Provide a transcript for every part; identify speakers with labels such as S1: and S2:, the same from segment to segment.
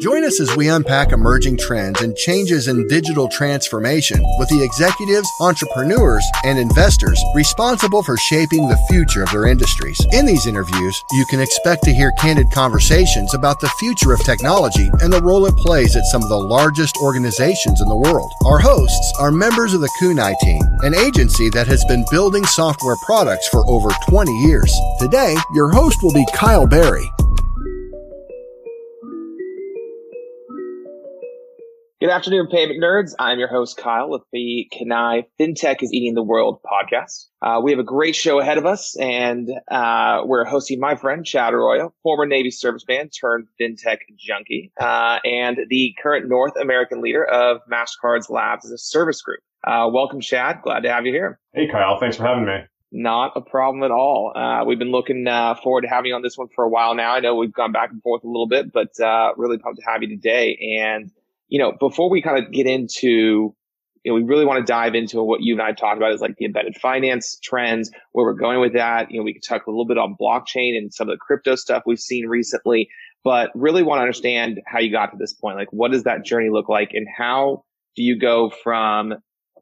S1: Join us as we unpack emerging trends and changes in digital transformation with the executives, entrepreneurs, and investors responsible for shaping the future of their industries. In these interviews, you can expect to hear candid conversations about the future of technology and the role it plays at some of the largest organizations in the world. Our hosts are members of the Kunai team, an agency that has been building software products for over 20 years. Today, your host will be Kyle Barry.
S2: Good afternoon, payment nerds. I'm your host, Kyle, with the Kunai FinTech is Eating the World podcast. Uh, we have a great show ahead of us, and uh, we're hosting my friend, Chad Arroyo, former Navy serviceman turned FinTech junkie, uh, and the current North American leader of MasterCard's Labs as a service group. Uh, welcome, Chad. Glad to have you here.
S3: Hey, Kyle. Thanks for having me.
S2: Not a problem at all. Uh, we've been looking uh, forward to having you on this one for a while now. I know we've gone back and forth a little bit, but really pumped to have you today. And you know, before we kind of get into, you know, we really want to dive into what you and I talked about is like the embedded finance trends, where we're going with that. You know, we could talk a little bit on blockchain and some of the crypto stuff we've seen recently, but really want to understand how you got to this point. Like, what does that journey look like and how do you go from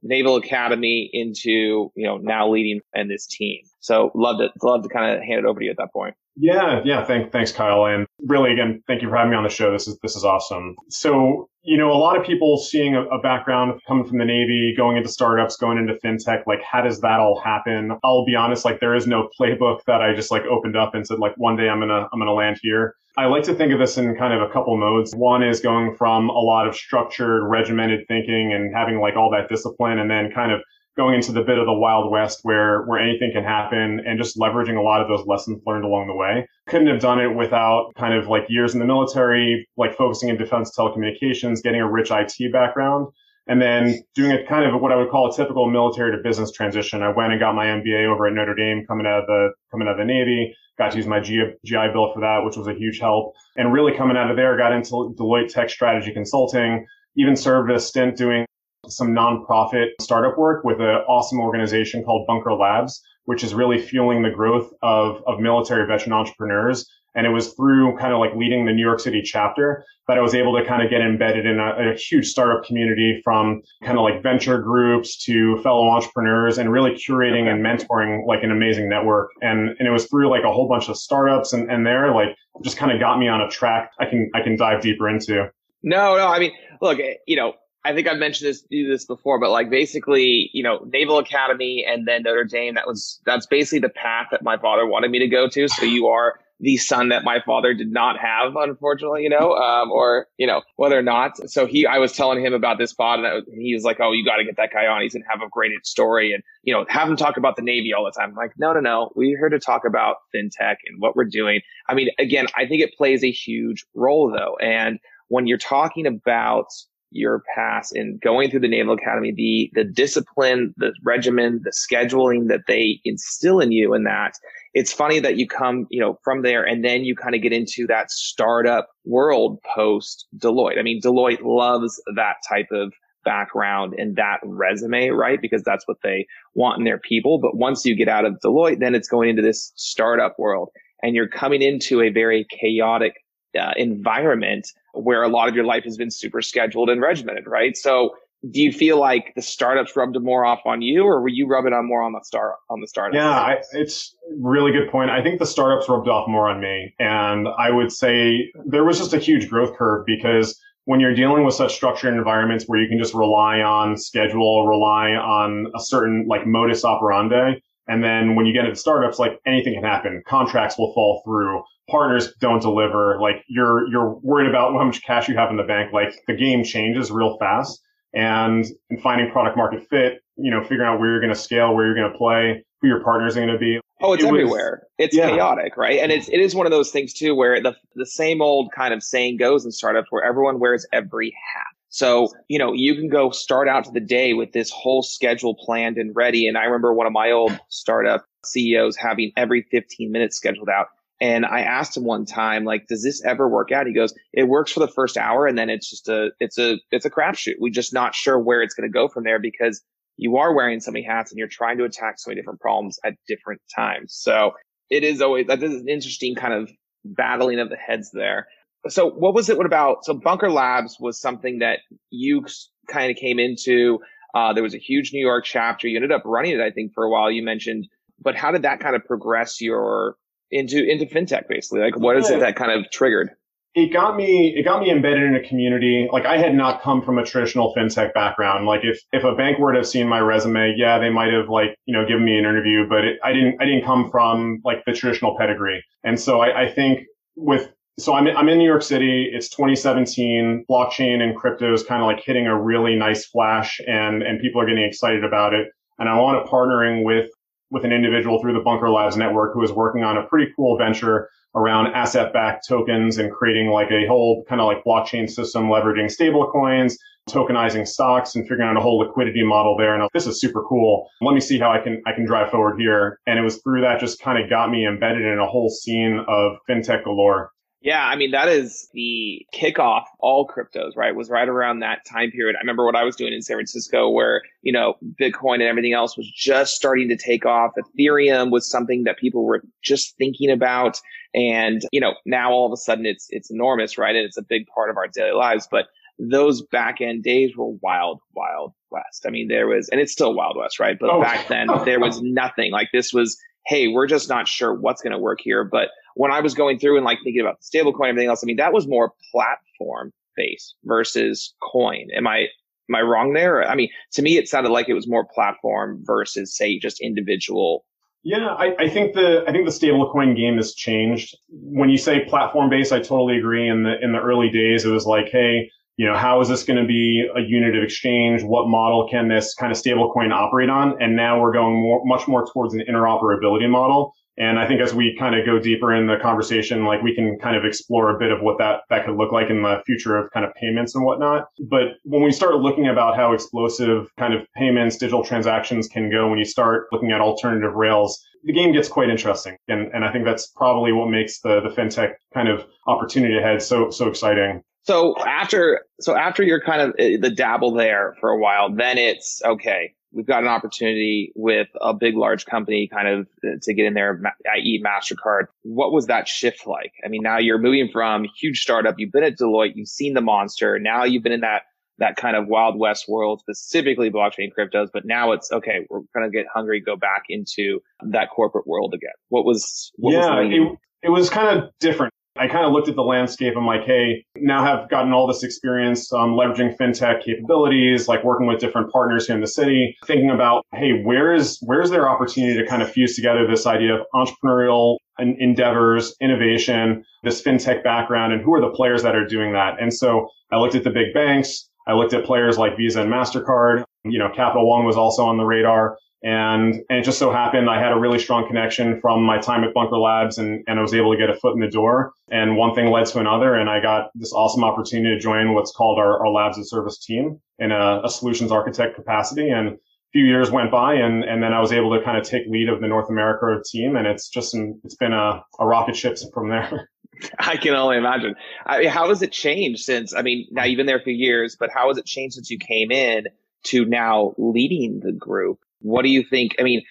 S2: Naval Academy into, you know, now leading and this team? So love to, love to kind of hand it over to you at that point.
S3: Yeah, yeah. Thank, thanks, Kyle. And really, again, thank you for having me on the show. This is this is awesome. So, you know, a lot of people seeing a, a, background coming from the Navy, going into startups, going into fintech, like how does that all happen? I'll be honest, like there is no playbook that I just like opened up and said like one day I'm gonna I'm gonna land here. I like to think of this in kind of a couple modes. One is going from a lot of structured, regimented thinking and having like all that discipline, and then kind of going into the bit of the wild west where where anything can happen and just leveraging a lot of those lessons learned along the way couldn't have done it without kind of like years in the military like focusing in defense telecommunications getting a rich it background and then doing a kind of what I would call a typical military to business transition. I went and got my MBA over at Notre Dame coming out of the coming out of the Navy. Got to use my GI, GI Bill for that, which was a huge help. And really coming out of there, got into Deloitte Tech Strategy Consulting. Even served a stint doing some nonprofit startup work with an awesome organization called Bunker Labs, which is really fueling the growth of, of military veteran entrepreneurs. And it was through kind of like leading the New York City chapter that I was able to kind of get embedded in a, a huge startup community from kind of like venture groups to fellow entrepreneurs and really curating and mentoring like an amazing network. And, and it was through like a whole bunch of startups and, and there like just kind of got me on a track I can, I can dive deeper into.
S2: No, no. I mean, look, you know, I think I've mentioned this this before, but like basically, you know, Naval Academy and then Notre Dame. That was that's basically the path that my father wanted me to go to. So you are the son that my father did not have, unfortunately, you know, um, or you know whether or not. So he, I was telling him about this pod, and he was like, "Oh, you got to get that guy on. He's gonna have a great story, and you know, have him talk about the Navy all the time." I'm like, no, no, no. We're here to talk about fintech and what we're doing. I mean, again, I think it plays a huge role though, and when you're talking about your past in going through the Naval Academy, the the discipline, the regimen, the scheduling that they instill in you and that it's funny that you come, you know, from there and then you kind of get into that startup world post Deloitte. I mean, Deloitte loves that type of background and that resume, right? Because that's what they want in their people. But once you get out of Deloitte, then it's going into this startup world and you're coming into a very chaotic uh, environment where a lot of your life has been super scheduled and regimented, right? So do you feel like the startups rubbed more off on you or were you rubbing on more on the start on the startup?
S3: Yeah, I, it's really good point. I think the startups rubbed off more on me. And I would say there was just a huge growth curve because when you're dealing with such structured environments where you can just rely on schedule, rely on a certain like modus operandi, and then when you get into startups, like anything can happen. Contracts will fall through. Partners don't deliver. Like you're, you're worried about how much cash you have in the bank. Like the game changes real fast and in finding product market fit, you know, figuring out where you're going to scale, where you're going to play, who your partners are going to be.
S2: Oh, it's it everywhere. Was, it's yeah. chaotic, right? And it's it is one of those things too, where the the same old kind of saying goes in startups, where everyone wears every hat. So, you know, you can go start out to the day with this whole schedule planned and ready. And I remember one of my old startup CEOs having every 15 minutes scheduled out. And I asked him one time, like, does this ever work out? He goes, it works for the first hour. And then it's just a, it's a, it's a crapshoot. We're just not sure where it's going to go from there because you are wearing so many hats and you're trying to attack so many different problems at different times. So it is always, that is an interesting kind of battling of the heads there. so what was it what about so bunker labs was something that you kind of came into uh, there was a huge new york chapter you ended up running it i think for a while you mentioned but how did that kind of progress your into into fintech basically like what is it that kind of triggered
S3: it got me it got me embedded in a community like i had not come from a traditional fintech background like if if a bank were to have seen my resume yeah they might have like you know given me an interview but it, i didn't i didn't come from like the traditional pedigree and so i, I think with so I'm, I'm in New York City. It's 2017. Blockchain and crypto is kind of like hitting a really nice flash and, and people are getting excited about it. And I want to partnering with, with an individual through the Bunker Labs network who is working on a pretty cool venture around asset backed tokens and creating like a whole kind of like blockchain system, leveraging stable coins, tokenizing stocks and figuring out a whole liquidity model there. And this is super cool. Let me see how I can, I can drive forward here. And it was through that just kind of got me embedded in a whole scene of fintech galore.
S2: Yeah, I mean, that is the kickoff all cryptos, right? Was right around that time period. I remember what I was doing in San Francisco where, you know, Bitcoin and everything else was just starting to take off. Ethereum was something that people were just thinking about. And, you know, now all of a sudden it's, it's enormous, right? And it's a big part of our daily lives. But those back end days were wild, wild west. I mean, there was, and it's still wild west, right? But oh. back then there was nothing like this was, Hey, we're just not sure what's going to work here, but when I was going through and like thinking about the stablecoin and everything else, I mean, that was more platform based versus coin. Am I, am I wrong there? I mean, to me, it sounded like it was more platform versus say just individual.
S3: Yeah, I, I think the I think the stablecoin game has changed. When you say platform based, I totally agree. In the in the early days, it was like, hey, you know, how is this going to be a unit of exchange? What model can this kind of stablecoin operate on? And now we're going more, much more towards an interoperability model and I think as we kind of go deeper in the conversation, like we can kind of explore a bit of what that, that could look like in the future of kind of payments and whatnot. But when we start looking about how explosive kind of payments, digital transactions can go, when you start looking at alternative rails, the game gets quite interesting. And, and I think that's probably what makes the, the fintech kind of opportunity ahead so, so exciting.
S2: So after, so after you're kind of eh, the dabble there for a while, then it's okay we've got an opportunity with a big, large company kind of uh, to get in there, i.e. MasterCard. What was that shift like? I mean, now you're moving from huge startup. You've been at Deloitte. You've seen the monster. Now you've been in that, that kind of wild west world, specifically blockchain cryptos. But now it's okay. We're going to get hungry, go back into that corporate world again. What was, what
S3: yeah, was it, it was kind of different. I kind of looked at the landscape. I'm like, hey, now have gotten all this experience um, leveraging fintech capabilities, like working with different partners here in the city, thinking about, hey, where is where is there opportunity to kind of fuse together this idea of entrepreneurial endeavors, innovation, this fintech background, and who are the players that are doing that? And so I looked at the big banks. I looked at players like Visa and Mastercard. You know, Capital One was also on the radar. And, and it just so happened I had a really strong connection from my time at Bunker Labs and, and I was able to get a foot in the door. And one thing led to another. And I got this awesome opportunity to join what's called our, our Labs and Service team in a, a solutions architect capacity. And a few years went by and, and then I was able to kind of take lead of the North America team. And it's just, it's been a, a rocket ship from there.
S2: I can only imagine. I how has it changed since, I mean, now you've been there for years, but how has it changed since you came in to now leading the group? What do you think? I mean,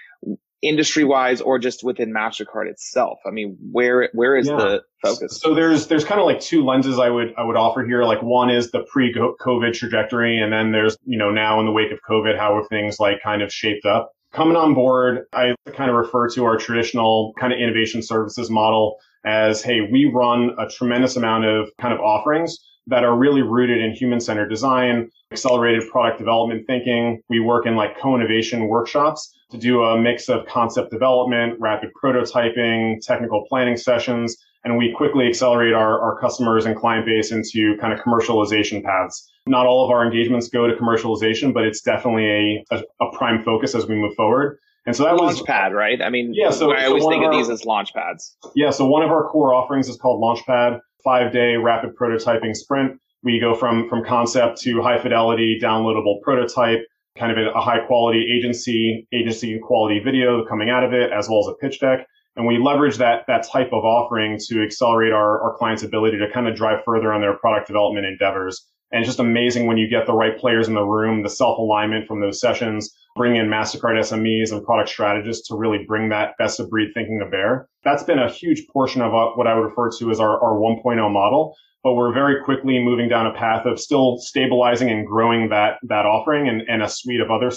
S2: industry wise or just within MasterCard itself? I mean, where where is yeah. the focus?
S3: So there's there's kind of like two lenses I would I would offer here. Like one is the pre-COVID trajectory, and then there's you know now in the wake of COVID, how have things like kind of shaped up? Coming on board, I kind of refer to our traditional kind of innovation services model as, hey, we run a tremendous amount of kind of offerings that are really rooted in human centered design, accelerated product development thinking. We work in like co-innovation workshops to do a mix of concept development, rapid prototyping, technical planning sessions, and we quickly accelerate our, our customers and client base into kind of commercialization paths. Not all of our engagements go to commercialization, but it's definitely a, a, a prime focus as we move forward.
S2: And so that launch was Launchpad, right? I mean, yeah. So I always so think of, our, these as launch pads.
S3: Yeah. So one of our core offerings is called Launchpad five day rapid prototyping sprint. We go from, from concept to high fidelity downloadable prototype, kind of a high quality agency, agency quality video coming out of it, as well as a pitch deck. And we leverage that, that type of offering to accelerate our, our clients' ability to kind of drive further on their product development endeavors. And it's just amazing when you get the right players in the room, the self alignment from those sessions, bring in MasterCard SMEs and product strategists to really bring that best of breed thinking to bear. That's been a huge portion of what I would refer to as our, our 1.0 model. But we're very quickly moving down a path of still stabilizing and growing that, that offering and, and a suite of other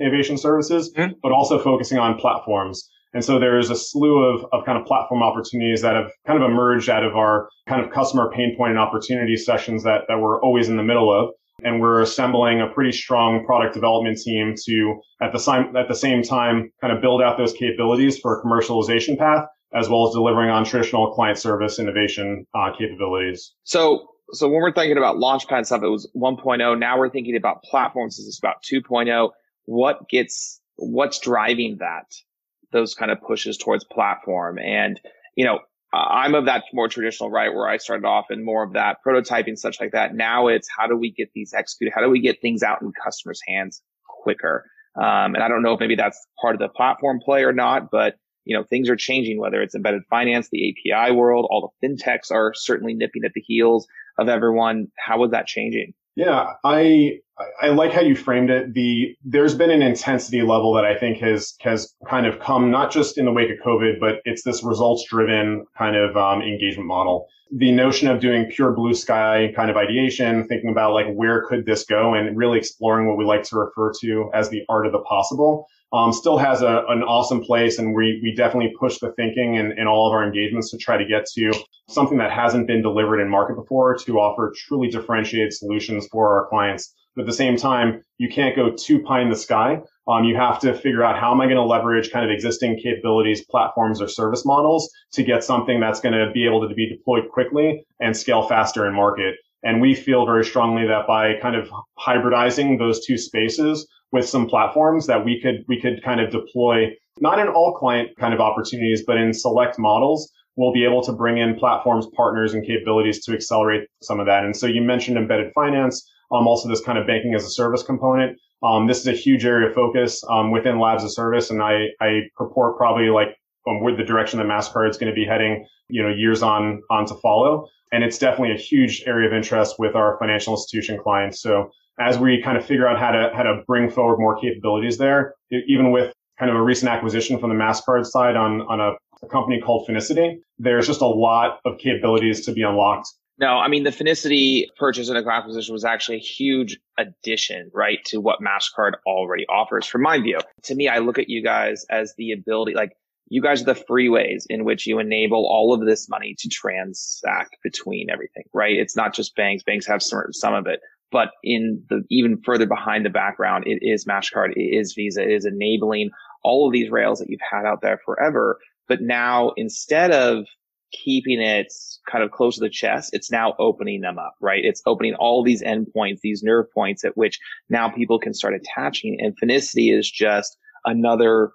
S3: innovation services, mm-hmm. but also focusing on platforms. And so there's a slew of, of kind of platform opportunities that have kind of emerged out of our kind of customer pain point and opportunity sessions that, that we're always in the middle of. And we're assembling a pretty strong product development team to at the same, at the same time kind of build out those capabilities for a commercialization path, as well as delivering on traditional client service innovation uh, capabilities.
S2: So so when we're thinking about launchpad stuff, it was 1.0. Now we're thinking about platforms. This is about 2.0. What gets, what's driving that? those kind of pushes towards platform. And, you know, I'm of that more traditional, right, where I started off and more of that prototyping, such like that. Now it's how do we get these executed? How do we get things out in customers' hands quicker? Um, and I don't know if maybe that's part of the platform play or not, but you know, things are changing, whether it's embedded finance, the API world, all the fintechs are certainly nipping at the heels of everyone. How is that changing?
S3: Yeah, I I like how you framed it. The there's been an intensity level that I think has has kind of come not just in the wake of COVID, but it's this results driven kind of um, engagement model. The notion of doing pure blue sky kind of ideation, thinking about like where could this go, and really exploring what we like to refer to as the art of the possible um, still has a, an awesome place. And we, we definitely push the thinking and, in all of our engagements to try to get to something that hasn't been delivered in market before to offer truly differentiated solutions for our clients. But at the same time, you can't go too pie in the sky. Um, you have to figure out how am I going to leverage kind of existing capabilities, platforms, or service models to get something that's going to be able to be deployed quickly and scale faster in market. And we feel very strongly that by kind of hybridizing those two spaces, with some platforms that we could we could kind of deploy not in all client kind of opportunities, but in select models, we'll be able to bring in platforms, partners, and capabilities to accelerate some of that. And so you mentioned embedded finance, um, also this kind of banking as a service component. Um, this is a huge area of focus um, within Labs as Service, and I, I purport probably like um, with the direction that Mastercard is going to be heading, you know, years on on to follow. And it's definitely a huge area of interest with our financial institution clients. So as we kind of figure out how to how to bring forward more capabilities there, even with kind of a recent acquisition from the Mastercard side on on a, a company called Finicity, there's just a lot of capabilities to be unlocked.
S2: No, I mean the Finicity purchase and acquisition was actually a huge addition, right, to what Mastercard already offers. From my view, to me, I look at you guys as the ability, like you guys are the freeways in which you enable all of this money to transact between everything, right? It's not just banks. Banks have some, some of it, but in the even further behind the background, it is MasterCard, it is Visa, it is enabling all of these rails that you've had out there forever. But now instead of keeping it kind of close to the chest, it's now opening them up, right? It's opening all these endpoints, these nerve points at which now people can start attaching. And Finicity is just another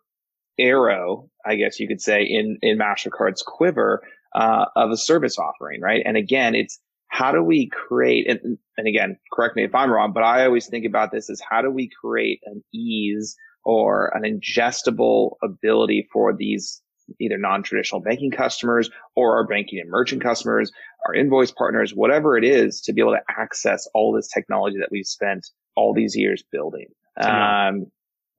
S2: arrow, I guess you could say, in, in MasterCard's quiver uh, of a service offering, right? And again, it's how do we create and, and again correct me if i'm wrong but i always think about this as how do we create an ease or an ingestible ability for these either non-traditional banking customers or our banking and merchant customers our invoice partners whatever it is to be able to access all this technology that we've spent all these years building. Um,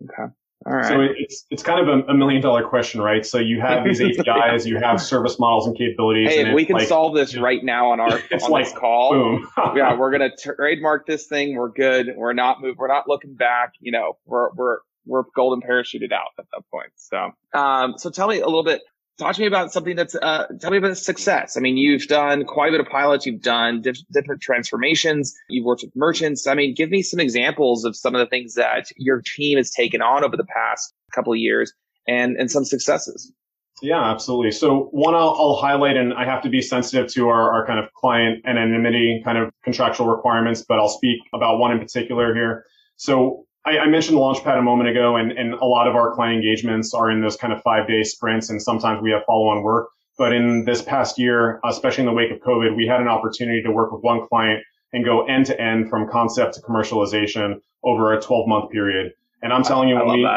S2: okay
S3: right. So it's it's kind of a, a, million dollar question, right? So you have these APIs, you have service models and capabilities.
S2: Hey,
S3: and
S2: we can like, solve this right now on our it's on like, this call.
S3: Boom.
S2: yeah, we're gonna trademark this thing. We're good. We're not move. We're not looking back. You know, we're we're we're golden parachuted out at that point. So, um, so tell me a little bit talk to me about something that's uh, tell me about success. I mean you've done quite a bit of pilots. You've done diff- different transformations. You've worked with merchants. I mean give me some examples of some of the things that your team has taken on over the past couple of years and and some successes.
S3: Yeah absolutely. So one I'll, I'll highlight and i have to be sensitive to our, our kind of client anonymity kind of contractual requirements but i'll speak about one in particular here. So I, I mentioned Launchpad a moment ago, and, and a lot of our client engagements are in those kind of five day sprints, and sometimes we have follow on work. But in this past year, especially in the wake of COVID, we had an opportunity to work with one client and go end to end from concept to commercialization over a 12 month period. And I'm telling you, when we,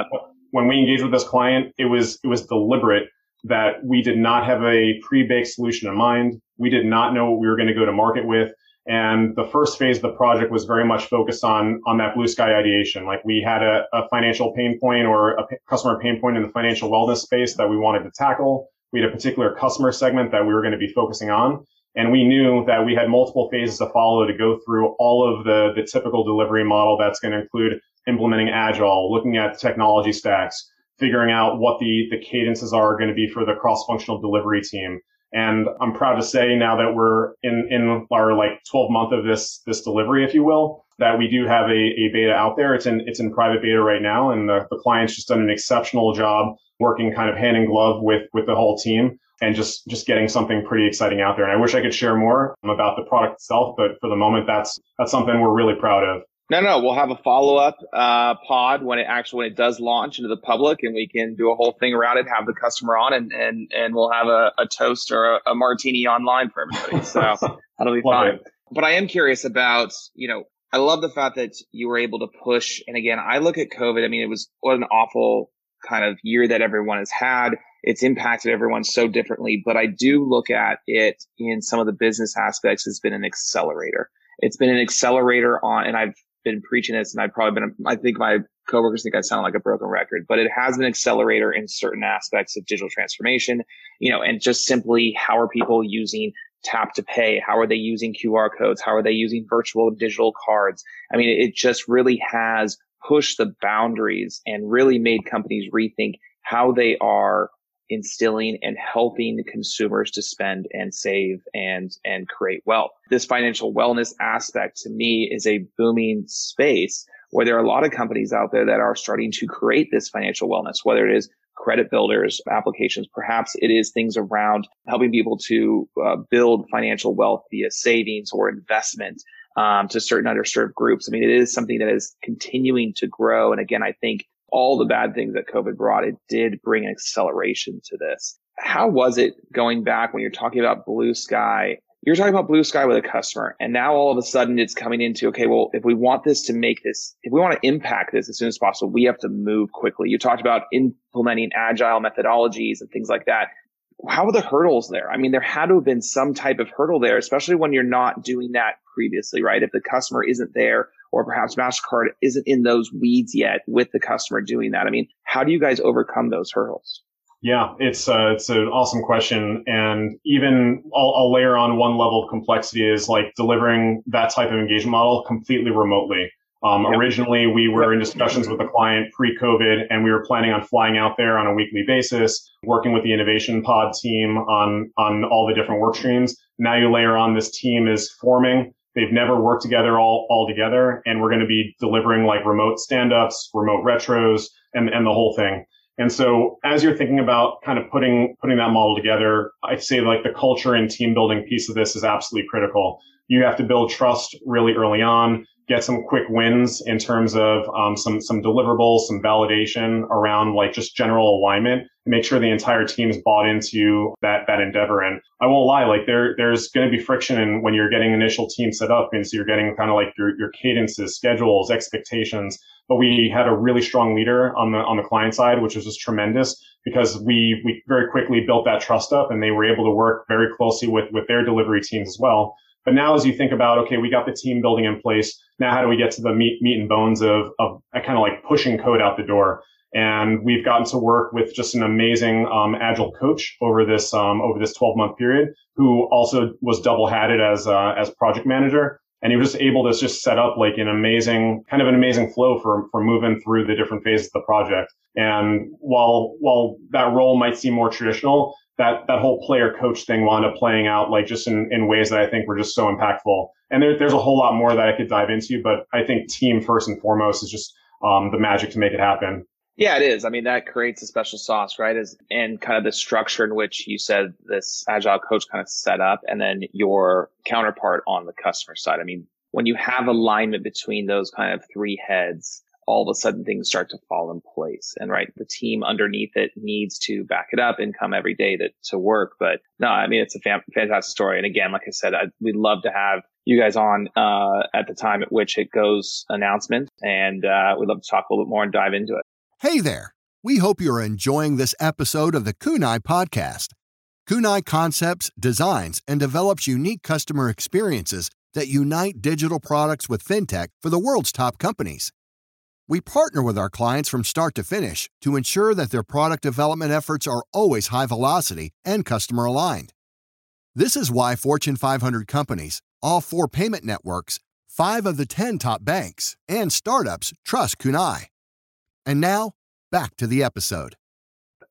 S3: when we engaged with this client, it was, it was deliberate that we did not have a pre-baked solution in mind. We did not know what we were going to go to market with. And the first phase of the project was very much focused on, on that blue sky ideation. Like we had a, a financial pain point or a p- customer pain point in the financial wellness space that we wanted to tackle. We had a particular customer segment that we were going to be focusing on. And we knew that we had multiple phases to follow to go through all of the, the typical delivery model that's going to include implementing agile, looking at technology stacks, figuring out what the, the cadences are going to be for the cross-functional delivery team. And I'm proud to say now that we're in, in our like 12 month of this, this delivery, if you will, that we do have a, a beta out there. It's in, it's in private beta right now. And the, the client's just done an exceptional job working kind of hand in glove with, with the whole team and just, just getting something pretty exciting out there. And I wish I could share more about the product itself, but for the moment, that's, that's something we're really proud of.
S2: No, no, we'll have a follow up uh, pod when it actually when it does launch into the public, and we can do a whole thing around it. Have the customer on, and and and we'll have a, a toast or a, a, martini online for everybody. So that'll be fine. It. But I am curious about you know I love the fact that you were able to push. And again, I look at COVID. I mean, it was what an awful kind of year that everyone has had. It's impacted everyone so differently, but I do look at it in some of the business aspects. It's been an accelerator. It's been an accelerator on, and I've been preaching this and I've probably been, I think my coworkers think I sound like a broken record, but it has an accelerator in certain aspects of digital transformation, you know, and just simply how are people using tap to pay? How are they using QR codes? How are they using virtual digital cards? I mean, it just really has pushed the boundaries and really made companies rethink how they are instilling and helping consumers to spend and save and and create wealth. This financial wellness aspect to me is a booming space where there are a lot of companies out there that are starting to create this financial wellness, whether it is credit builders applications, perhaps it is things around helping people to uh, build financial wealth via savings or investment. Um, to certain underserved groups. I mean, it is something that is continuing to grow. And again, I think all the bad things that COVID brought, it did bring acceleration to this. How was it going back when you're talking about blue sky? You're talking about blue sky with a customer and now all of a sudden it's coming into, okay, well, if we want this to make this, if we want to impact this as soon as possible, we have to move quickly. You talked about implementing agile methodologies and things like that. How are the hurdles there? I mean, there had to have been some type of hurdle there, especially when you're not doing that previously, right? If the customer isn't there or perhaps MasterCard isn't in those weeds yet with the customer doing that? I mean, how do you guys overcome those hurdles?
S3: Yeah, it's uh, it's an awesome question, and even I'll, I'll layer on one level of complexity is like delivering that type of engagement model completely remotely. Um, yep. Originally, we were in discussions with the client pre-COVID, and we were planning on flying out there on a weekly basis, working with the innovation pod team on on all the different work streams. Now you layer on this team is forming. They've never worked together all, all together. And we're going to be delivering like remote stand-ups, remote retros and, and the whole thing. And so as you're thinking about kind of putting, putting that model together, I'd say like the culture and team building piece of this is absolutely critical. You have to build trust really early on get some quick wins in terms of um, some some deliverables, some validation around like just general alignment, and make sure the entire team is bought into that that endeavor. And I won't lie, like there there's going to be friction when you're getting initial team set up, and so you're getting kind of like your your cadences, schedules, expectations. But we had a really strong leader on the on the client side, which was just tremendous because we we very quickly built that trust up, and they were able to work very closely with with their delivery teams as well. But now as you think about, okay, we got the team building in place. Now how do we get to the meat, meat and bones of, of kind of like pushing code out the door? And we've gotten to work with just an amazing, um, agile coach over this, um, over this 12 month period who also was double hatted as, uh, as project manager. And he was just able to just set up like an amazing, kind of an amazing flow for, for moving through the different phases of the project. And while, while that role might seem more traditional, that that whole player coach thing wound up playing out like just in, in ways that I think were just so impactful. And there, there's a whole lot more that I could dive into, but I think team first and foremost is just um, the magic to make it happen.
S2: Yeah, it is. I mean, that creates a special sauce, right? Is and kind of the structure in which you said this agile coach kind of set up, and then your counterpart on the customer side. I mean, when you have alignment between those kind of three heads, all of a sudden things start to fall in place. And right, the team underneath it needs to back it up and come every day to, to work. But no, I mean, it's a fam- fantastic story. And again, like I said, I, we'd love to have you guys on, uh, at the time at which it goes announcement. And, uh, we'd love to talk a little bit more and dive into it.
S1: Hey there. We hope you're enjoying this episode of the Kunai podcast. Kunai concepts, designs, and develops unique customer experiences that unite digital products with fintech for the world's top companies. We partner with our clients from start to finish to ensure that their product development efforts are always high velocity and customer aligned. This is why Fortune 500 companies, all four payment networks, five of the 10 top banks, and startups trust Kunai. And now, back to the episode.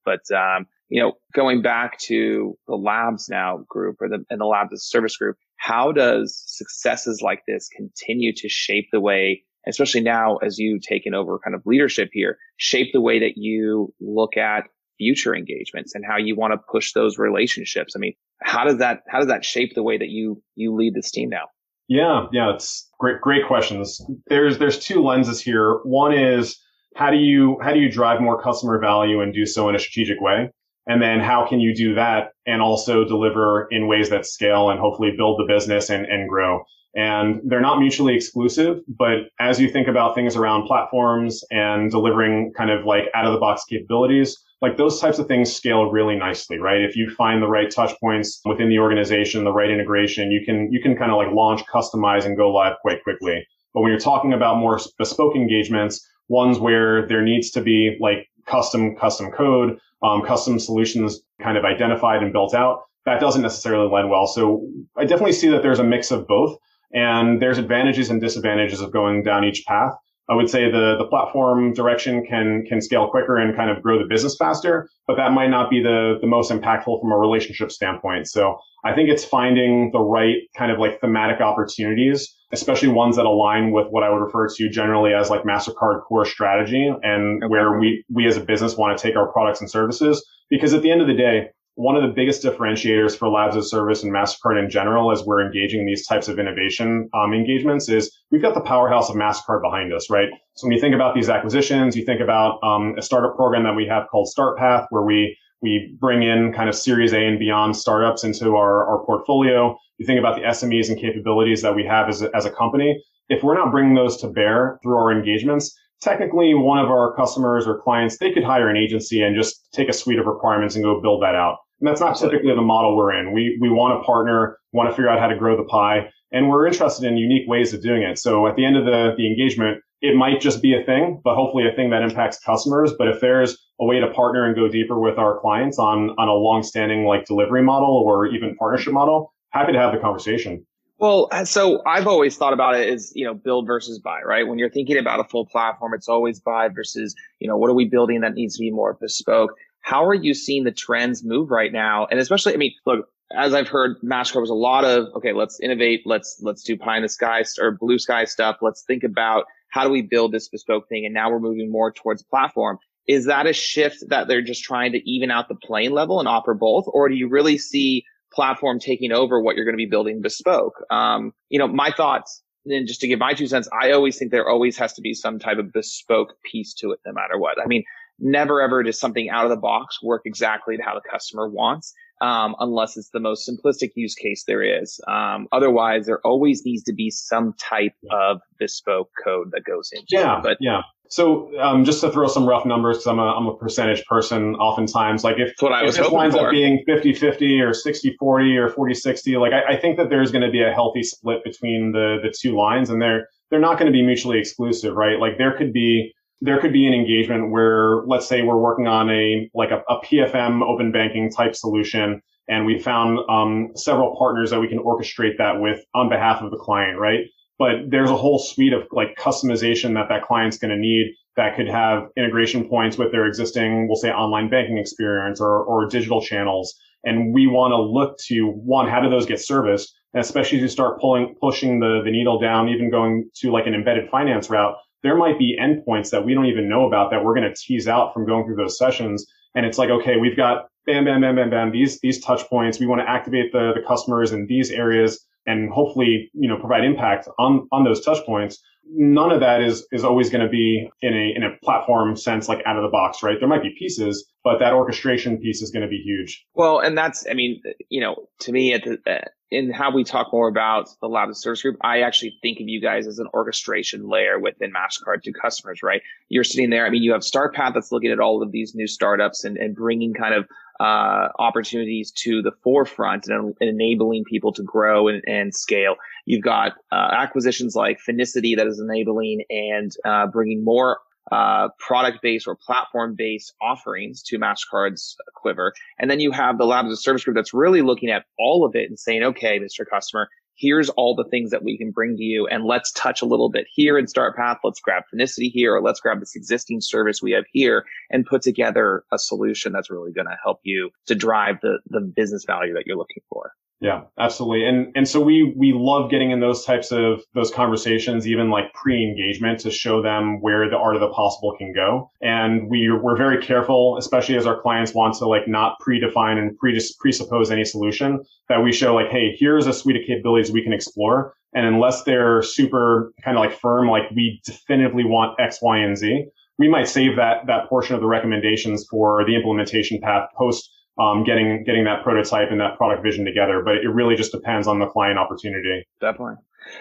S2: But um, you know, going back to the labs now group or the and the labs service group, how does successes like this continue to shape the way, especially now as you've taken over kind of leadership here, shape the way that you look at future engagements and how you want to push those relationships? I mean, how does that how does that shape the way that you you lead this team now?
S3: Yeah, yeah, it's great great questions. There's there's two lenses here. One is how do you how do you drive more customer value and do so in a strategic way? And then how can you do that and also deliver in ways that scale and hopefully build the business and, and grow? And they're not mutually exclusive, but as you think about things around platforms and delivering kind of like out of the box capabilities, like those types of things scale really nicely, right? If you find the right touch points within the organization, the right integration, you can, you can kind of like launch, customize and go live quite quickly. But when you're talking about more bespoke engagements, ones where there needs to be like custom, custom code, um, custom solutions kind of identified and built out, that doesn't necessarily lend well. So I definitely see that there's a mix of both and there's advantages and disadvantages of going down each path. I would say the, the platform direction can, can scale quicker and kind of grow the business faster, but that might not be the, the most impactful from a relationship standpoint. So I think it's finding the right kind of like thematic opportunities, especially ones that align with what I would refer to generally as like MasterCard core strategy and okay. where we, we as a business want to take our products and services. Because at the end of the day, one of the biggest differentiators for labs of service and MasterCard in general as we're engaging these types of innovation um, engagements is we've got the powerhouse of MasterCard behind us, right? So when you think about these acquisitions, you think about um, a startup program that we have called StartPath, where we we bring in kind of Series A and beyond startups into our, our portfolio. You think about the SMEs and capabilities that we have as a, as a company. If we're not bringing those to bear through our engagements, technically one of our customers or clients, they could hire an agency and just take a suite of requirements and go build that out. And that's not typically the model we're in. We, we want to partner, want to figure out how to grow the pie, and we're interested in unique ways of doing it. So at the end of the, the engagement, it might just be a thing, but hopefully a thing that impacts customers. But if there's a way to partner and go deeper with our clients on, on a long-standing like delivery model or even partnership model, happy to have the conversation.
S2: Well, uh, so I've always thought about it as, you know, build versus buy, right? When you're thinking about a full platform, it's always buy versus, you know, what are we building that needs to be more bespoke? How are you seeing the trends move right now? And especially, I mean, look, as I've heard, MasterCard was a lot of, okay, let's innovate. Let's, let's do pie in the sky or blue sky stuff. Let's think about how do we build this bespoke thing? And now we're moving more towards platform. Is that a shift that they're just trying to even out the playing level and offer both? Or do you really see platform taking over what you're going to be building bespoke? Um, you know, my thoughts, and just to give my two cents, I always think there always has to be some type of bespoke piece to it, no matter what. I mean, never ever does something out of the box work exactly to how the customer wants. Um, unless it's the most simplistic use case there is. Um, otherwise, there always needs to be some type of bespoke code that goes into
S3: yeah,
S2: it. But
S3: yeah. So um, just to throw some rough numbers, because I'm a, I'm a percentage person oftentimes, like if, if this winds for. up being 50-50 or 60-40 or 40-60, like I, I think that there's going to be a healthy split between the, the two lines and they're, they're not going to be mutually exclusive, right? Like there could be there could be an engagement where, let's say, we're working on a like a, a PFM open banking type solution, and we found um, several partners that we can orchestrate that with on behalf of the client, right? But there's a whole suite of like customization that that client's going to need that could have integration points with their existing, we'll say, online banking experience or or digital channels. And we want to look to one, how do those get serviced? And especially as you start pulling, pushing the, the needle down, even going to like an embedded finance route, there might be endpoints that we don't even know about that we're going to tease out from going through those sessions. And it's like, okay, we've got bam, bam, bam, bam, bam, these, these touch points. We want to activate the, the customers in these areas and hopefully, you know, provide impact on, on those touch points. None of that is, is always going to be in a, in a platform sense, like out of the box, right? There might be pieces, but that orchestration piece is going to be huge.
S2: Well, and that's, I mean, you know, to me, at the, uh, in how we talk more about the of service group, I actually think of you guys as an orchestration layer within MasterCard to customers, right? You're sitting there. I mean, you have StartPath that's looking at all of these new startups and, and bringing kind of uh, opportunities to the forefront and, enabling people to grow and, and scale. You've got uh, acquisitions like Finicity that is enabling and uh, bringing more uh, product-based or platform-based offerings to MasterCard's quiver. And then you have the Lab as a Service group that's really looking at all of it and saying, okay, Mr. Customer, here's all the things that we can bring to you and let's touch a little bit here in StartPath. Let's grab Finicity here or let's grab this existing service we have here and put together a solution that's really going to help you to drive the, the business value that you're looking for.
S3: Yeah, absolutely. And and so we we love getting in those types of those conversations, even like pre-engagement to show them where the art of the possible can go. And we we're very careful, especially as our clients want to like not predefine and pre presuppose any solution, that we show like, hey, here's a suite of capabilities we can explore. And unless they're super kind of like firm, like we definitively want X, Y, and Z, we might save that that portion of the recommendations for the implementation path post um, getting getting that prototype and that product vision together. But it really just depends on the client opportunity.
S2: Definitely.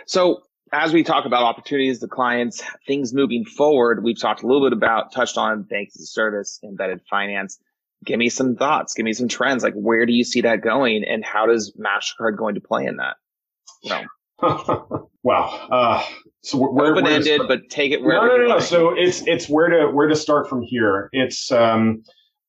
S2: So as we talk about opportunities, the clients, things moving forward, we've talked a little bit about, touched on banks as a service, embedded finance. Give me some thoughts. Give me some trends. Like, where do you see that going, and how does Mastercard going to play in that?
S3: No. wow. Uh,
S2: so we're open ended, but take it where.
S3: No, no, no, no. So it's it's where to where to start from here. It's um,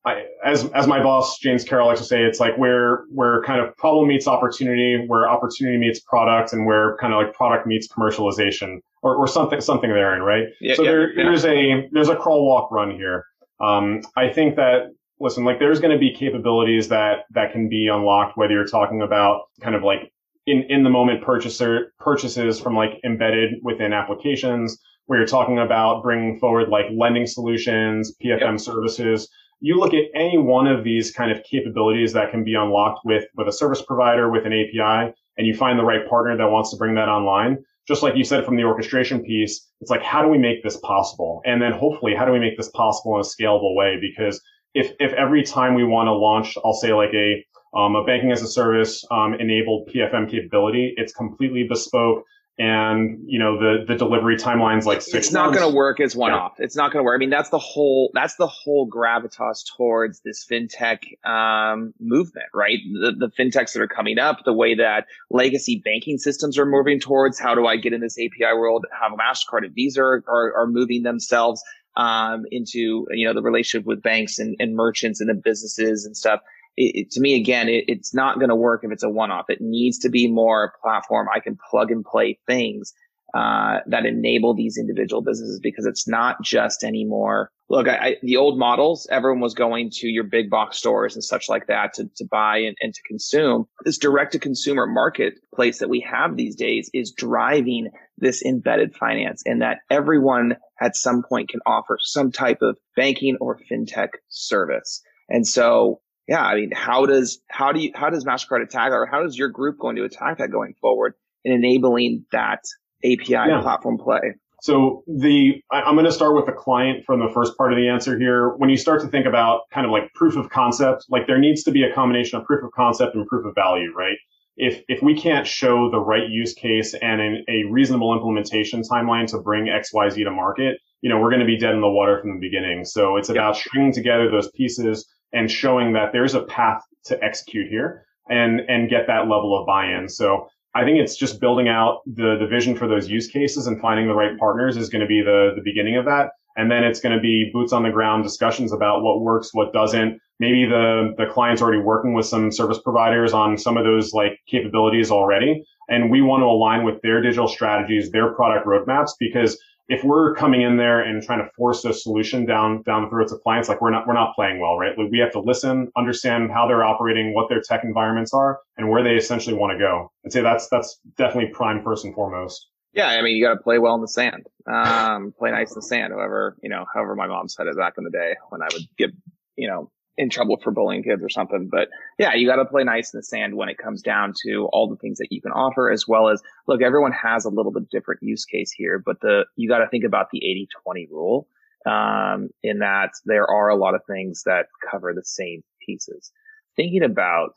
S3: I, as as my boss James Carroll likes to say, it's like where where kind of problem meets opportunity, where opportunity meets product, and where kind of like product meets commercialization, or, or something something therein, right? Yeah, so yeah, there, yeah. there's a there's a crawl walk run here. Um, I think that listen, like there's going to be capabilities that that can be unlocked, whether you're talking about kind of like in in the moment purchaser purchases from like embedded within applications, where you're talking about bringing forward like lending solutions, PFM yep. services you look at any one of these kind of capabilities that can be unlocked with, with a service provider, with an API, and you find the right partner that wants to bring that online. Just like you said from the orchestration piece, it's like, how do we make this possible? And then hopefully, how do we make this possible in a scalable way? Because if, if every time we want to launch, I'll say like a, um, a banking as a service um, enabled PFM capability, it's completely bespoke and you know the the delivery timelines like six
S2: it's not going to work as one yeah. off. It's not going to work. I mean that's the whole that's the whole gravitas towards this fintech um, movement right? The, the fintechs that are coming up the way that legacy banking systems are moving towards how do i get in this api world how mastercard and visa are, are, are moving themselves um, into you know the relationship with banks and, and merchants and the businesses and stuff it, it, to me, again, it, it's not going to work if it's a one-off. It needs to be more a platform I can plug and play things uh, that enable these individual businesses because it's not just anymore. Look, I, I, the old models, everyone was going to your big box stores and such like that to, to buy and, and to consume. This direct to consumer marketplace that we have these days is driving this embedded finance and that everyone at some point can offer some type of banking or fintech service. And so yeah, I mean, how does how do you how does Mastercard attack or how does your group going to attack that going forward in enabling that API yeah. platform play?
S3: So the I'm going to start with the client from the first part of the answer here. When you start to think about kind of like proof of concept, like there needs to be a combination of proof of concept and proof of value, right? If if we can't show the right use case and an, a reasonable implementation timeline to bring XYZ to market, you know, we're going to be dead in the water from the beginning. So it's about stringing together those pieces and showing that there's a path to execute here and and get that level of buy-in. So I think it's just building out the the vision for those use cases and finding the right partners is going to be the the beginning of that. And then it's going to be boots on the ground discussions about what works, what doesn't. Maybe the the client's already working with some service providers on some of those like capabilities already. And we want to align with their digital strategies, their product roadmaps, because if we're coming in there and trying to force a solution down down the throats of clients, like we're not we're not playing well, right? Like we have to listen, understand how they're operating, what their tech environments are, and where they essentially want to go. I'd say that's that's definitely prime first and foremost.
S2: Yeah, I mean you got to play well in the sand, um, play nice in the sand. However, you know, however my mom said it back in the day when I would get, you know, in trouble for bullying kids or something. But yeah, you got to play nice in the sand when it comes down to all the things that you can offer, as well as look, everyone has a little bit different use case here, but the, you got to think about the 80 20 rule, um, in that there are a lot of things that cover the same pieces. Thinking about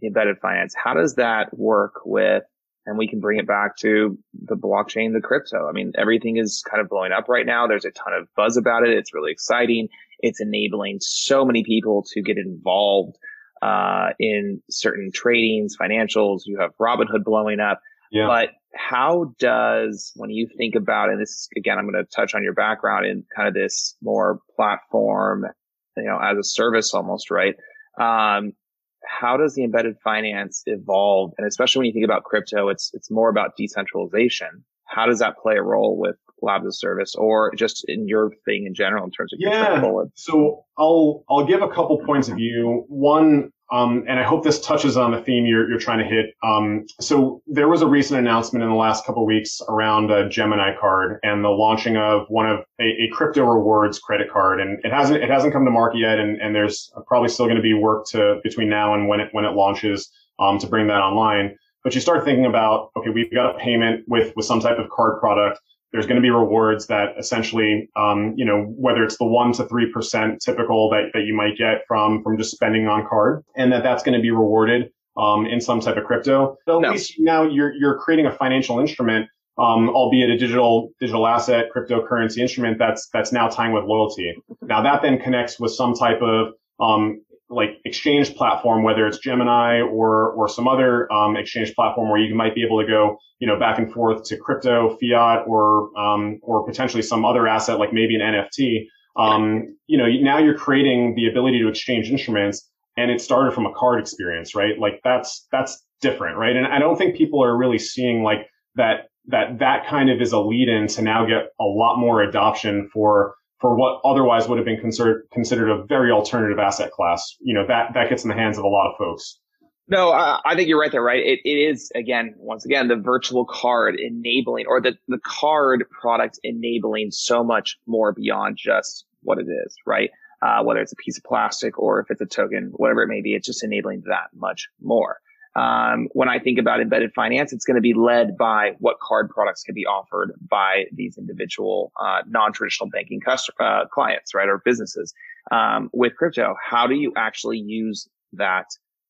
S2: the embedded finance, how does that work with and we can bring it back to the blockchain, the crypto. I mean, everything is kind of blowing up right now. There's a ton of buzz about it. It's really exciting. It's enabling so many people to get involved uh, in certain tradings, financials. You have Robinhood blowing up. Yeah. But how does, when you think about, and this is, again, I'm going to touch on your background in kind of this more platform, you know, as a service almost, right? Um, how does the embedded finance evolve? And especially when you think about crypto, it's, it's more about decentralization. How does that play a role with labs of service or just in your thing in general in terms of
S3: yeah. So I'll, I'll give a couple points of view. One, um, and I hope this touches on the theme you're, you're trying to hit. Um, so there was a recent announcement in the last couple weeks around a Gemini card and the launching of one of a, a, crypto rewards credit card, and it hasn't it hasn't come to market yet, and, and there's probably still going to be work to between now and when it when it launches um, to bring that online. But you start thinking about okay, we've got a payment with with some type of card product there's going to be rewards that essentially, um, you know, whether it's the one to three percent typical that, that you might get from from just spending on card, and that that's going to be rewarded um, in some type of crypto. But at no. least now you're you're creating a financial instrument, um, albeit a digital digital asset cryptocurrency instrument that's that's now tying with loyalty. Now that then connects with some type of um, like exchange platform, whether it's Gemini or or some other um, exchange platform where you might be able to go, you know, back and forth to crypto, fiat, or um, or potentially some other asset like maybe an NFT. Um, you know, now you're creating the ability to exchange instruments, and it started from a card experience, right? Like that's that's different, right? And I don't think people are really seeing like that that that kind of is a lead in to now get a lot more adoption for for what otherwise would have been considered considered a very alternative asset class. You know, that that gets in the hands of a lot of folks.
S2: No, uh, I think you're right there, right? It, it is, again, once again, the virtual card enabling or the, the card product enabling so much more beyond just what it is, right? Uh, whether it's a piece of plastic or if it's a token, whatever it may be, it's just enabling that much more. Um, when I think about embedded finance, it's going to be led by what card products can be offered by these individual uh, non-traditional banking customer, uh, clients, right, or businesses. Um, with crypto, how do you actually use that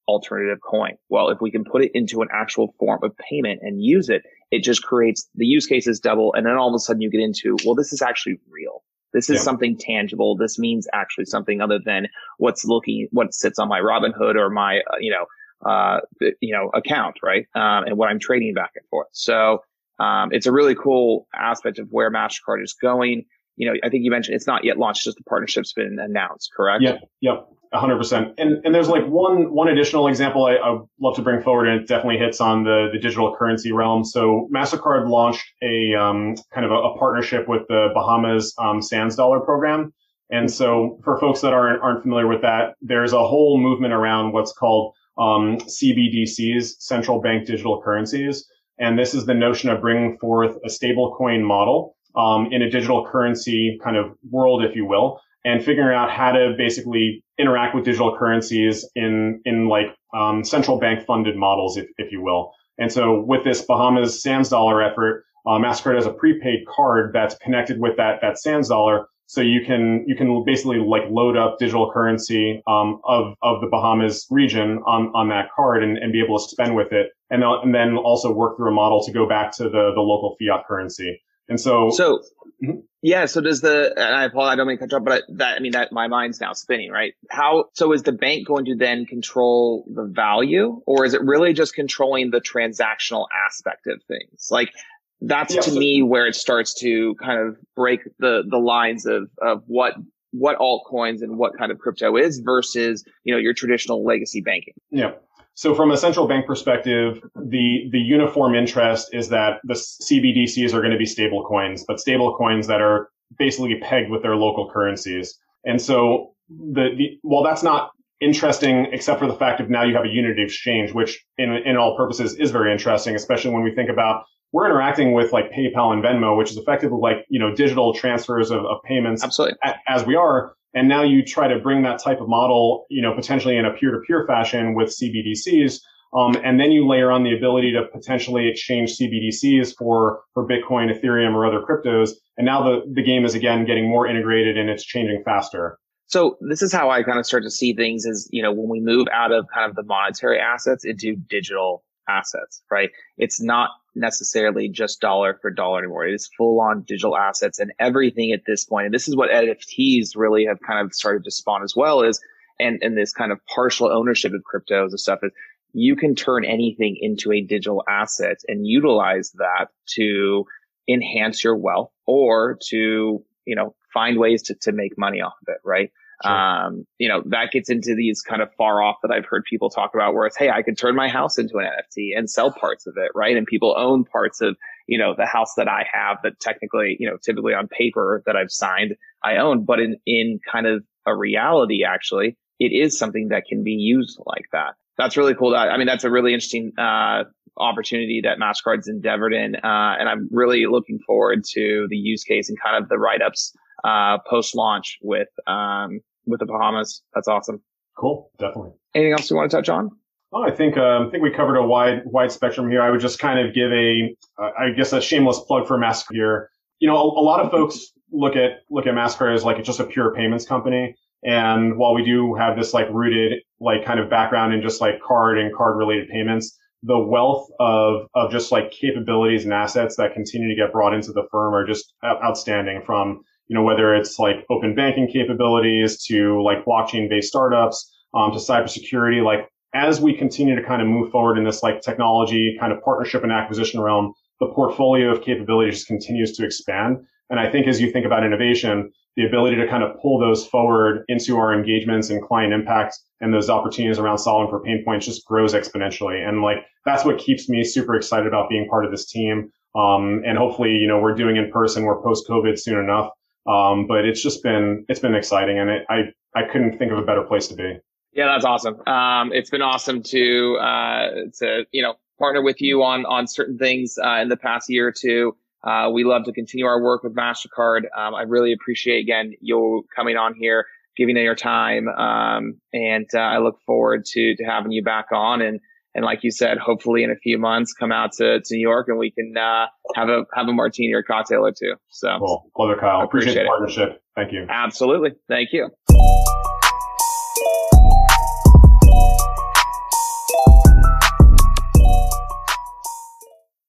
S2: alternative coin? Well, if we can put it into an actual form of payment and use it, it just creates the use cases double, and then all of a sudden you get into, well, this is actually real. This is yeah. something tangible. This means actually something other than what's looking, what sits on my Robinhood or my, uh, you know, uh, you know, account, right? Um, and what I'm trading back and forth. So, um, it's a really cool aspect of where MasterCard is going. You know, I think you mentioned it's not yet launched, just the partnership's been announced, correct?
S3: Yep. Yep. hundred percent. And, and there's like one, one additional example I, I love to bring forward and it definitely hits on the, the digital currency realm. So MasterCard launched a, um, kind of a, a, partnership with the Bahamas, um, Sands dollar program. And so for folks that aren't, aren't familiar with that, there's a whole movement around what's called um, CBDCs, central bank digital currencies. And this is the notion of bringing forth a stable coin model um, in a digital currency kind of world, if you will, and figuring out how to basically interact with digital currencies in in like um, central bank funded models, if, if you will. And so with this Bahamas Sands dollar effort, uh, Mastercard has a prepaid card that's connected with that that Sands dollar so you can you can basically like load up digital currency um, of of the Bahamas region on on that card and, and be able to spend with it, and, and then also work through a model to go back to the the local fiat currency. And so,
S2: so mm-hmm. yeah. So does the and I apologize, I don't mean to cut you off, but that I mean that my mind's now spinning, right? How so is the bank going to then control the value, or is it really just controlling the transactional aspect of things? Like that's yeah, to so, me where it starts to kind of break the the lines of of what what altcoins and what kind of crypto is versus you know your traditional legacy banking.
S3: Yeah. So from a central bank perspective, the the uniform interest is that the CBDCs are going to be stable coins, but stable coins that are basically pegged with their local currencies. And so the, the while that's not interesting except for the fact of now you have a unity exchange, which in in all purposes is very interesting, especially when we think about we're interacting with like PayPal and Venmo, which is effectively like, you know, digital transfers of, of payments
S2: Absolutely.
S3: A, as we are. And now you try to bring that type of model, you know, potentially in a peer to peer fashion with CBDCs. Um, and then you layer on the ability to potentially exchange CBDCs for, for Bitcoin, Ethereum, or other cryptos. And now the, the game is again getting more integrated and it's changing faster.
S2: So this is how I kind of start to see things is, you know, when we move out of kind of the monetary assets into digital assets, right? It's not necessarily just dollar for dollar anymore. It is full on digital assets and everything at this point. And this is what NFTs really have kind of started to spawn as well is and, and this kind of partial ownership of cryptos and stuff is you can turn anything into a digital asset and utilize that to enhance your wealth or to, you know, find ways to, to make money off of it, right? Sure. Um, you know, that gets into these kind of far off that I've heard people talk about where it's, Hey, I could turn my house into an NFT and sell parts of it. Right. And people own parts of, you know, the house that I have that technically, you know, typically on paper that I've signed, I own, but in, in kind of a reality, actually, it is something that can be used like that. That's really cool. I mean, that's a really interesting, uh, opportunity that MasterCard's endeavored in. Uh, and I'm really looking forward to the use case and kind of the write ups, uh, post launch with, um, with the Bahamas. That's awesome.
S3: Cool. Definitely.
S2: Anything else you want to touch on?
S3: Oh, I think um, I think we covered a wide wide spectrum here. I would just kind of give a, uh, I guess, a shameless plug for Mastercard here. You know, a, a, lot of folks look at look at Mastercard as like it's just a pure payments company. And while we do have this like rooted like kind of background in just like card and card related payments, the wealth of of just like capabilities and assets that continue to get brought into the firm are just outstanding. From you know whether it's like open banking capabilities to like blockchain based startups um, to cybersecurity, like as we continue to kind of move forward in this like technology kind of partnership and acquisition realm, the portfolio of capabilities continues to expand. And I think as you think about innovation, the ability to kind of pull those forward into our engagements and client impact and those opportunities around solving for pain points just grows exponentially. And like, that's what keeps me super excited about being part of this team. Um, and hopefully, you know, we're doing in person, we're post COVID soon enough. Um, but it's just been, it's been exciting and it, I, I couldn't think of a better place to be.
S2: Yeah, that's awesome. Um, it's been awesome to uh, to you know partner with you on on certain things uh, in the past year or two. Uh, we love to continue our work with Mastercard. Um, I really appreciate again you coming on here, giving your time, um, and uh, I look forward to to having you back on. And and like you said, hopefully in a few months, come out to, to New York and we can uh, have a have a martini or cocktail or two. So,
S3: cool. Kyle. Appreciate, appreciate the partnership. Thank you.
S2: Absolutely. Thank you.